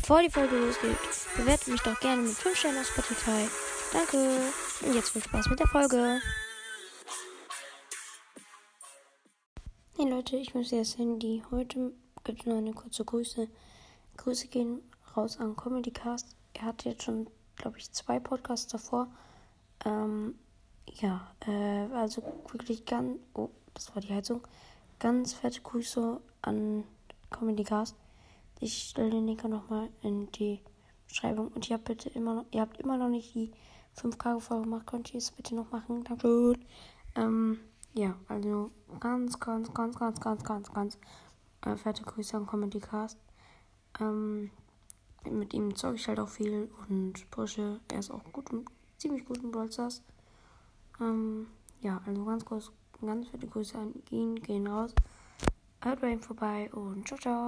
Bevor die Folge losgeht, bewertet mich doch gerne mit 5 Sternen auf Spotify. Danke. Und jetzt viel Spaß mit der Folge. Hey Leute, ich bin sehr Sandy. Heute gibt es nur eine kurze Grüße. Grüße gehen raus an Comedy Cast. Er hatte jetzt schon, glaube ich, zwei Podcasts davor. Ähm, ja, äh, also wirklich ganz. Oh, das war die Heizung. Ganz fette Grüße an Comedy Cast. Ich stelle den Link nochmal in die Beschreibung. Und ihr habt bitte immer noch, ihr habt immer noch nicht die 5K-Folge gemacht. Könnt ihr es bitte noch machen? Danke. Ähm, ja, also ganz, ganz, ganz, ganz, ganz, ganz, ganz äh, fette Grüße an Comedy Cast. Ähm, mit ihm zocke ich halt auch viel und pushe. Er ist auch gut ziemlich gut Brawl Stars. Ähm, ja, also ganz groß, ganz fette Grüße an ihn, gehen raus. Hört bei ihm vorbei und ciao, ciao.